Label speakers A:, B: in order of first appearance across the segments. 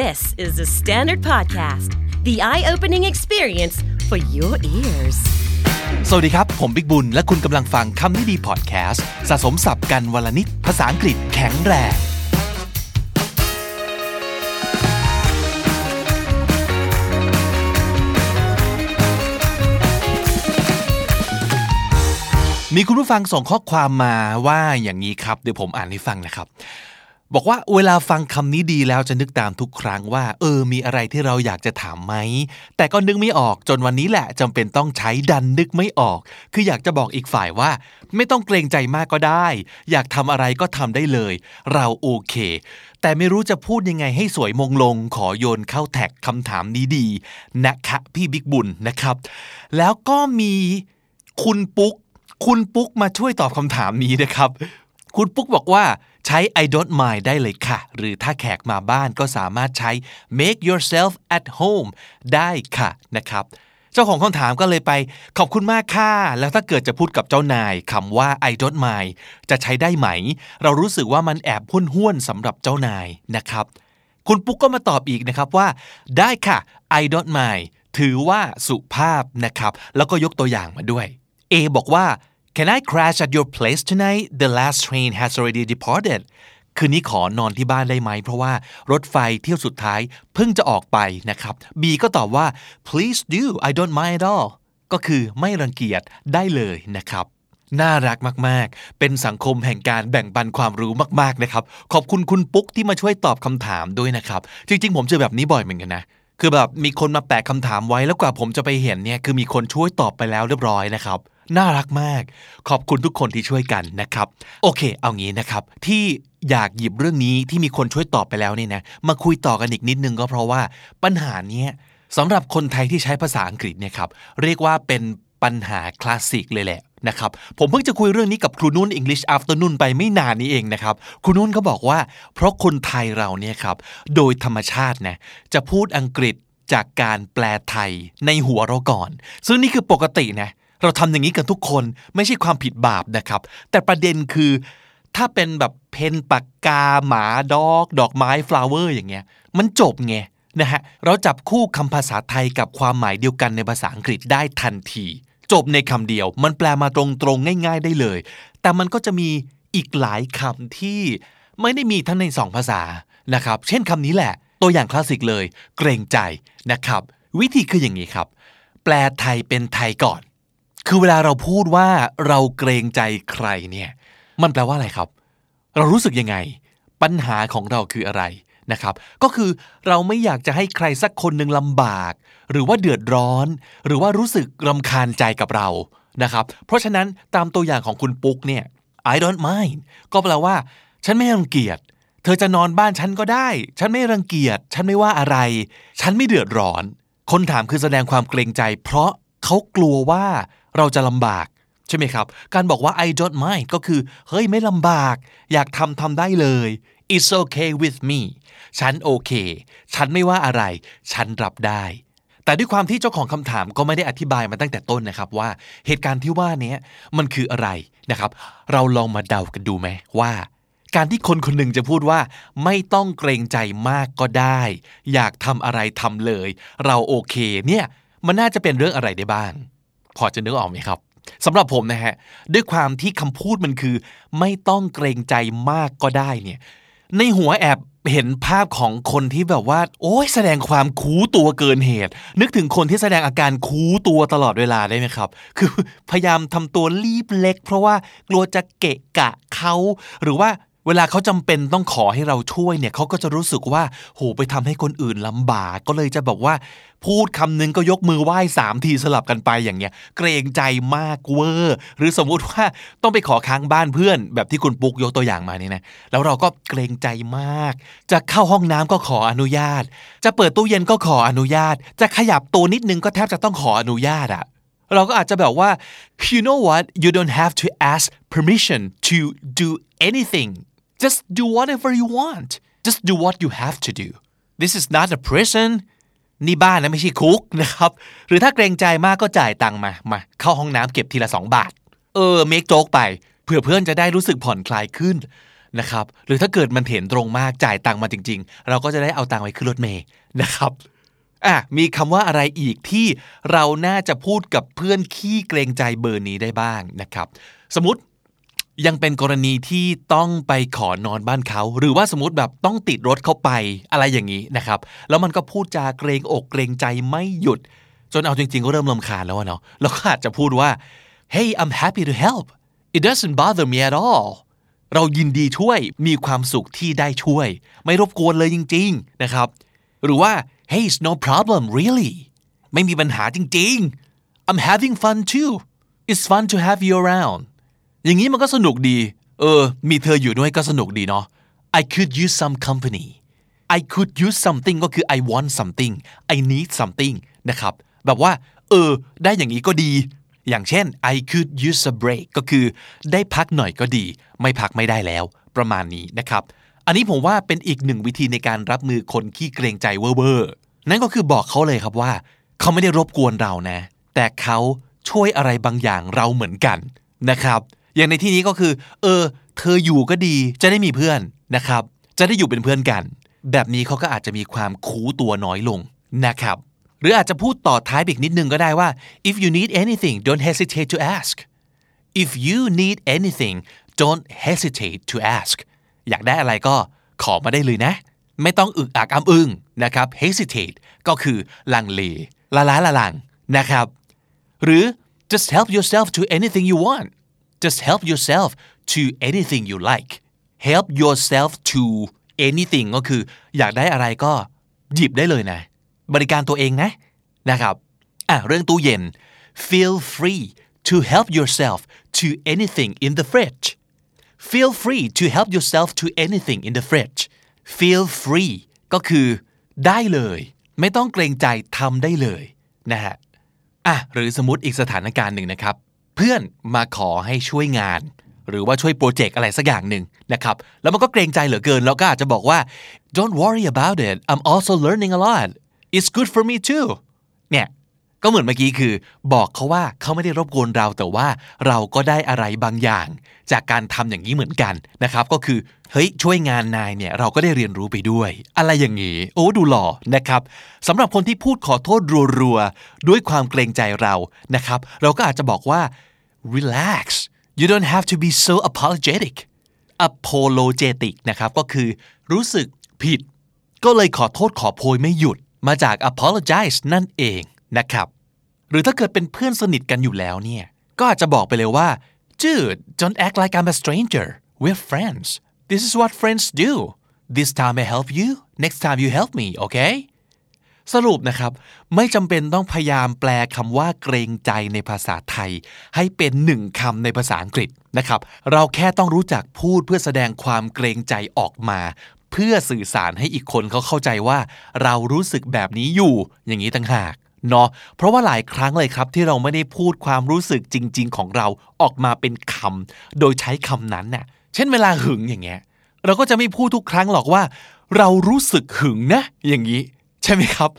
A: This is the Standard Podcast, the eye opening experience for your ears.
B: สวัสดีครับ ผมบิ๊กบุญ และคุณกำลังฟังคำนี้ดีพอดแคสต์สะสมสับกันวลนิดภาษาอังกฤษแข็งแรง มีคุณผู้ฟังส่งข้อความมาว่าอย่างนี้ครับ เดี๋ยวผมอ่านให้ฟังนะครับ บอกว่าเวลาฟังคำนี้ดีแล้วจะนึกตามทุกครั้งว่า เออ มีอะไรที่เราอยากจะถามไหม แต่ก็นึกไม่ออกจนวันนี้แหละจำเป็นต้องใช้ดันนึกไม่ออก คืออยากจะบอกอีกฝ่ายว่า ไม่ต้องเกรงใจมากก็ได้ อยากทำอะไรก็ทำได้เลย เราโอเค แต่ไม่รู้จะพูดยังไงให้สวยมงลง ขอโยนเข้าแท็กคำถามนี้ดีนะคะพี่บิ๊กบุญนะครับ แล้วก็มีคุณปุ๊ก คุณปุ๊กมาช่วยตอบคำถามนี้นะครับ คุณปุ๊กบอกว่า ใช้ I don't mind ได้เลยค่ะ หรือถ้าแขกมาบ้านก็สามารถใช้ make yourself at home ได้ค่ะนะครับ เจ้าของคำถามก็เลยไป ขอบคุณมากค่ะ แล้วถ้าเกิดจะพูดกับเจ้านายคำว่า I don't mind จะใช้ได้ไหม เรารู้สึกว่ามันแอบห้วนห้วนๆสำหรับเจ้านายนะครับ คุณปุ๊กก็มาตอบอีกนะครับว่า ได้ค่ะ I don't mind ถือว่าสุภาพนะครับ แล้วก็ยกตัวอย่างมาด้วย A บอกว่า Can I crash at your place tonight? The last train has already departed. คืนนี้ขอนอนที่บ้านได้ไหม เพราะว่ารถไฟเที่ยวสุดท้ายเพิ่งจะออกไปนะครับ B ก็ตอบว่า please do I don't mind at all ก็คือไม่รังเกียจได้เลยนะครับ น่ารักมากๆ เป็นสังคมแห่งการแบ่งปันความรู้มากๆนะครับ ขอบคุณคุณปุ๊กที่มาช่วยตอบคำถามด้วยนะครับ จริง ๆ ผมเจอแบบนี้บ่อยเหมือนกันนะคือแบบมีคนมาแปะคำถามไว้แล้วกว่าผมจะไปเห็นเนี่ยคือมีคนช่วยตอบไปแล้วเรียบร้อยนะครับ น่ารักมาก ขอบคุณทุกคนที่ช่วยกันนะครับ โอเค เอางี้นะครับ ที่อยากหยิบเรื่องนี้ที่มีคนช่วยตอบไปแล้วเนี่ยนะมาคุยต่อกันอีกนิดนึงก็เพราะว่าปัญหานี้สำหรับคนไทยที่ใช้ภาษาอังกฤษเนี่ยครับเรียกว่าเป็นปัญหาคลาสสิกเลยแหละนะครับผมเพิ่งจะคุยเรื่องนี้กับครูนุ่น English Afternoon ไปไม่นานนี้เองนะครับครูนุ่นเขาบอกว่า เพราะคนไทยเราเนี่ยครับโดยธรรมชาตินะจะพูดอังกฤษจากการแปลไทยในหัวเราก่อน ซึ่งนี่คือปกตินะเราทำอย่างนี้กันทุกคนไม่ใช่ความผิดบาปนะครับ แต่ประเด็นคือถ้าเป็นแบบ pen ปากกาหมา dog ดอกไม้ flower อย่างเงี้ย มันจบไงนะฮะเราจับคู่คำภาษาไทยกับความหมายเดียวกันในภาษาอังกฤษได้ทันที จบในคำเดียว มันแปลมาตรงๆง่าย ๆได้เลย แต่มันก็จะมีอีกหลายคำที่ไม่ได้มีทั้งในสองภาษานะครับ เช่นคำนี้แหละ ตัวอย่างคลาสสิกเลย เกรงใจนะครับ วิธีคืออย่างนี้ครับ แปลไทยเป็นไทยก่อน คือเวลาเราพูดว่าเราเกรงใจใครเนี่ย มันแปลว่าอะไรครับ เรารู้สึกยังไง ปัญหาของเราคืออะไรนะครับ ก็คือเราไม่อยากจะให้ใครสักคนหนึ่งลำบาก หรือว่าเดือดร้อน หรือว่ารู้สึกรำคาญใจกับเรานะครับ เพราะฉะนั้นตามตัวอย่างของคุณปุ๊กเนี่ย I don't mind ก็แปลว่า ฉันไม่รังเกียจ เธอจะนอนบ้านฉันก็ได้ ฉันไม่รังเกียจ ฉันไม่ว่าอะไร ฉันไม่เดือดร้อน คนถามคือแสดงความเกรงใจ เพราะเขากลัวว่า เราจะลำบากใช่ไหมครับ การบอกว่า I don't mind ก็คือ เฮ้ยไม่ลำบาก อยากทำทำได้เลย it's okay with me ฉันโอเค ฉันไม่ว่าอะไร ฉันรับได้ แต่ด้วยความที่เจ้าของคำถามก็ไม่ได้อธิบายมาตั้งแต่ต้นนะครับว่าเหตุการณ์ที่ว่านี้มันคืออะไรนะครับ เราลองมาเดากันดูไหมว่า การที่คนคนหนึ่งจะพูดว่า ไม่ต้องเกรงใจมากก็ได้ อยากทำอะไรทำเลย เราโอเค เนี่ยมันน่าจะเป็นเรื่องอะไรได้บ้าง พอจะนึกออกไหมครับสำหรับผมนะฮะด้วยความที่คำพูดมันคือ ไม่ต้องเกรงใจมากก็ได้เนี่ยในหัวแอบเห็นภาพของคนที่แบบว่า โอ้ยแสดงความคูตัวเกินเหตุ นึกถึงคนที่แสดงอาการคูตัวตลอดเวลาได้ไหมครับ คือพยายามทำตัวรีบเล็ก เพราะว่ากลัวจะเกะกะเขาหรือว่า เวลาเขาจำเป็นต้องขอให้เราช่วยเนี่ยเขาก็จะรู้สึกว่าโหไปทำให้คนอื่นลำบากก็เลยจะบอกว่า พูดคำนึงก็ยกมือไหว้สามทีสลับกันไปอย่างเงี้ย เกรงใจมากเวอร์หรือสมมุติว่าต้องไปขอค้างบ้านเพื่อน แบบที่คุณปุ๊กยกตัวอย่างมาเนี่ยนะแล้วเราก็เกรงใจมาก จะเข้าห้องน้ำก็ขออนุญาต จะเปิดตู้เย็นก็ขออนุญาต จะขยับตัวนิดนึงก็แทบจะต้องขออนุญาตอะเราก็อาจจะแบบว่า you know what you don't have to ask permission to do anything just do whatever you want just do what you have to do this is not a prison นี่บ้านนะไม่ใช่คุกนะครับ หรือถ้าเกรงใจมากก็จ่ายตังค์มามา เข้าห้องน้ำเก็บทีละ 2 บาท เออเมคโจ๊กไป เพื่อเพื่อนจะได้รู้สึกผ่อนคลายขึ้นนะครับ หรือถ้าเกิดมันเห็นตรงมากจ่ายตังค์มาจริง ๆ เราก็จะได้เอาตังค์ไปขึ้นรถเมย์นะครับอะมีคำว่าอะไรอีกที่เราน่าจะพูดกับเพื่อนขี้เกรงใจเบอร์นี้ได้บ้างนะครับ สมมติ ยังเป็นกรณีที่ต้องไปขอนอนบ้านเขา หรือว่าสมมติแบบต้องติดรถเข้าไปอะไรอย่างนี้นะครับ แล้วมันก็พูดจาเกรงอกเกรงใจไม่หยุด จนเอาจริงๆก็เริ่มลำคาญแล้วเนาะเราก็อาจจะพูดว่า hey I'm happy to help it doesn't bother me at all เรายินดีช่วยมีความสุขที่ได้ช่วย ไม่รบกวนเลยจริง ๆนะครับ หรือว่า hey it's no problem really ไม่มีปัญหาจริง ๆ I'm having fun too it's fun to have you around อย่างนี้มันก็สนุกดี เออ มีเธออยู่ด้วยก็สนุกดีเนาะ I could use some company I could use something ก็คือ I want something I need something นะครับ แบบว่า เออ ได้อย่างนี้ก็ดี อย่างเช่น I could use a break ก็คือ ได้พักหน่อยก็ดี ไม่พักไม่ได้แล้ว ประมาณนี้นะครับ อันนี้ผมว่าเป็นอีกหนึ่งวิธีในการรับมือคนขี้เกรงใจเวอร์ๆนั่นก็คือบอกเขาเลยครับว่า เขาไม่ได้รบกวนเรานะ แต่เขาช่วยอะไรบางอย่างเราเหมือนกันนะครับ อย่างในที่นี้ก็คือ เออ เธออยู่ก็ดี จะได้มีเพื่อนนะครับ จะได้อยู่เป็นเพื่อนกัน แบบนี้เขาก็อาจจะมีความคูตัวน้อยลงนะครับ หรืออาจจะพูดต่อท้ายอีกนิดนึงก็ได้ว่า if you need anything don't hesitate to ask if you need anything don't hesitate to ask อยากได้อะไรก็ขอมาได้เลยนะ ไม่ต้องอึกอักอ้ำอึ้งนะครับ hesitate ก็คือลังเลละล้าละลังนะครับ หรือ just help yourself to anything you want just help yourself to anything you like help yourself to anything ก็คืออยากได้อะไรก็หยิบได้เลยนะ บริการตัวเองนะนะครับอะเรื่องตู้เย็น feel free to help yourself to anything in the fridge feel free to help yourself to anything in the fridge feel free ก็คือได้เลย ไม่ต้องเกรงใจทำได้เลยนะฮะอะหรือสมมติอีกสถานการณ์หนึ่งนะครับ เพื่อนมาขอให้ช่วยงาน หรือว่าช่วยโปรเจกต์อะไรสักอย่างหนึ่งนะครับ แล้วมันก็เกรงใจเหลือเกิน แล้วก็อาจจะบอกว่า don't worry about it I'm also learning a lot it's good for me too เนี่ย ก็เหมือนเมื่อกี้คือ บอกเขาว่าเขาไม่ได้รบกวนเราแต่ว่าเราก็ได้อะไรบางอย่าง จากการทำอย่างนี้เหมือนกันนะครับ ก็คือเฮ้ยช่วยงานนายเนี่ยเราก็ได้เรียนรู้ไปด้วย อะไรอย่างนี้โอ้ดูหล่อนะครับสำหรับคนที่พูดขอโทษรัวๆด้วยความเกรงใจเรานะครับ เราก็อาจจะบอกว่า relax you don't have to be so apologetic apologetic นะครับก็คือรู้สึกผิด ก็เลยขอโทษขอโพยไม่หยุดมาจาก apologize นั่นเอง นะครับ หรือถ้าเกิดเป็นเพื่อนสนิทกันอยู่แล้วเนี่ยก็อาจจะบอกไปเลยว่า dude don't act like I'm a stranger we're friends this is what friends do this time I help you next time you help me okay สรุปนะครับ ไม่จำเป็นต้องพยายามแปลคำว่าเกรงใจในภาษาไทย ให้เป็นหนึ่งคำในภาษาอังกฤษนะครับ เราแค่ต้องรู้จักพูดเพื่อแสดงความเกรงใจออกมา เพื่อสื่อสารให้อีกคนเขาเข้าใจว่า เรารู้สึกแบบนี้อยู่ อย่างนี้ต่างหาก เนาะเพราะว่าหลายครั้งเลยครับที่เราไม่ได้พูดความรู้สึกจริง ๆ ของเราออกมาเป็นคำโดยใช้คำนั้นน่ะเช่นเวลาหึงอย่างเงี้ยเราก็จะไม่พูดทุกครั้งหรอกว่า เรารู้สึกหึงนะ อย่างนี้ ใช่ไหมครับ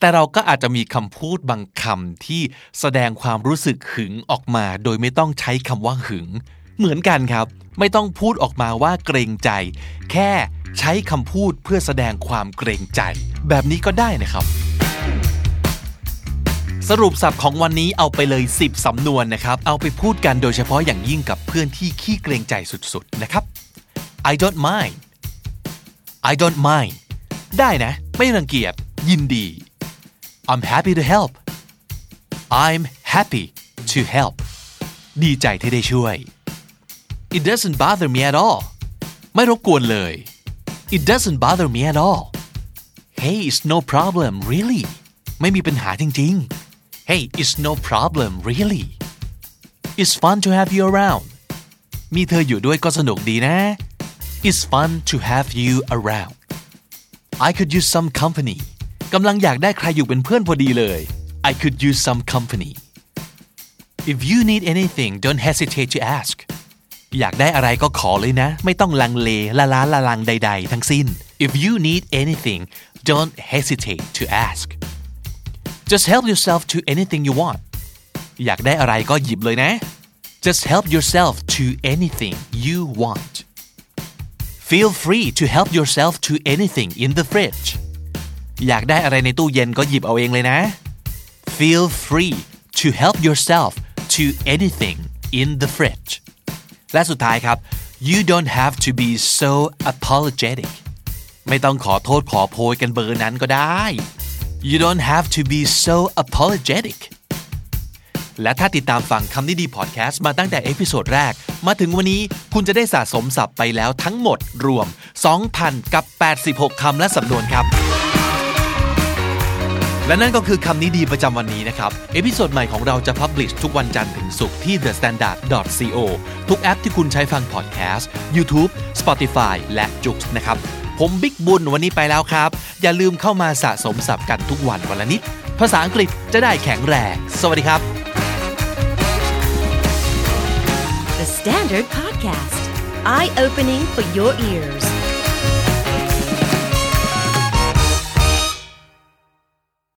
B: แต่เราก็อาจจะมีคำพูดบางคำที่แสดงความรู้สึกหึงออกมา โดยไม่ต้องใช้คำว่าหึง เหมือนกันครับ ไม่ต้องพูดออกมาว่าเกรงใจ แค่ใช้คำพูดเพื่อแสดงความเกรงใจ แบบนี้ก็ได้นะครับ สรุปสับของวันนี้เอาไปเลย 10 สำนวนนะครับ เอาไปพูดกันโดยเฉพาะอย่างยิ่งกับเพื่อนที่ขี้เกรงใจสุดๆ นะครับ I don't mind I don't mind ได้นะ ไม่รังเกียจ ยินดี I'm happy to help I'm happy to help ดีใจที่ได้ช่วย It doesn't bother me at all ไม่รบกวนเลย It doesn't bother me at all Hey it's no problem really ไม่มีปัญหาจริงๆ Hey it's no problem really It's fun to have you around มีเธออยู่ด้วยก็สนุกดีนะ It's fun to have you around I could use some company กำลังอยากได้ใครอยู่เป็นเพื่อนพอดีเลย I could use some company If you need anything don't hesitate to ask อยากได้อะไรก็ขอเลยนะ ไม่ต้องลังเลละล้าละลังใด ๆ ทั้งสิ้น If you need anything don't hesitate to ask Just help yourself to anything you want อยากได้อะไรก็หยิบเลยนะ Just help yourself to anything you want feel free to help yourself to anything in the fridge อยากได้อะไรในตู้เย็นก็หยิบเอาเองเลยนะ feel free to help yourself to anything in the fridge และสุดท้ายครับ you don't have to be so apologetic ไม่ต้องขอโทษขอโพยกันเบอร์นั้นก็ได้ you don't have to be so apologetic และถ้าติดตามฟังคำนี้ดีพอดแคสต์มาตั้งแต่ episode แรก มาถึงวันนี้คุณจะได้สะสมศัพท์ไปแล้วทั้งหมดรวม 2,000 กับ 86 คำและสำนวนครับ และนั่นก็คือคำนี้ดีประจำวันนี้นะครับ episode ใหม่ของเราจะ publish ทุกวันจันทร์ถึงศุกร์ที่ thestandard.co ทุกแอปที่คุณใช้ฟังพอดแคสต์ YouTube Spotify และ j o o x นะครับ ผมบิ๊กบุญวันนี้ไปแล้วครับ อย่าลืมเข้ามาสะสมศัพท์กันทุกวันวันละนิด ภาษาอังกฤษจะได้แข็งแรง สวัสดีครับ
A: The Standard Podcast, eye opening for your ears.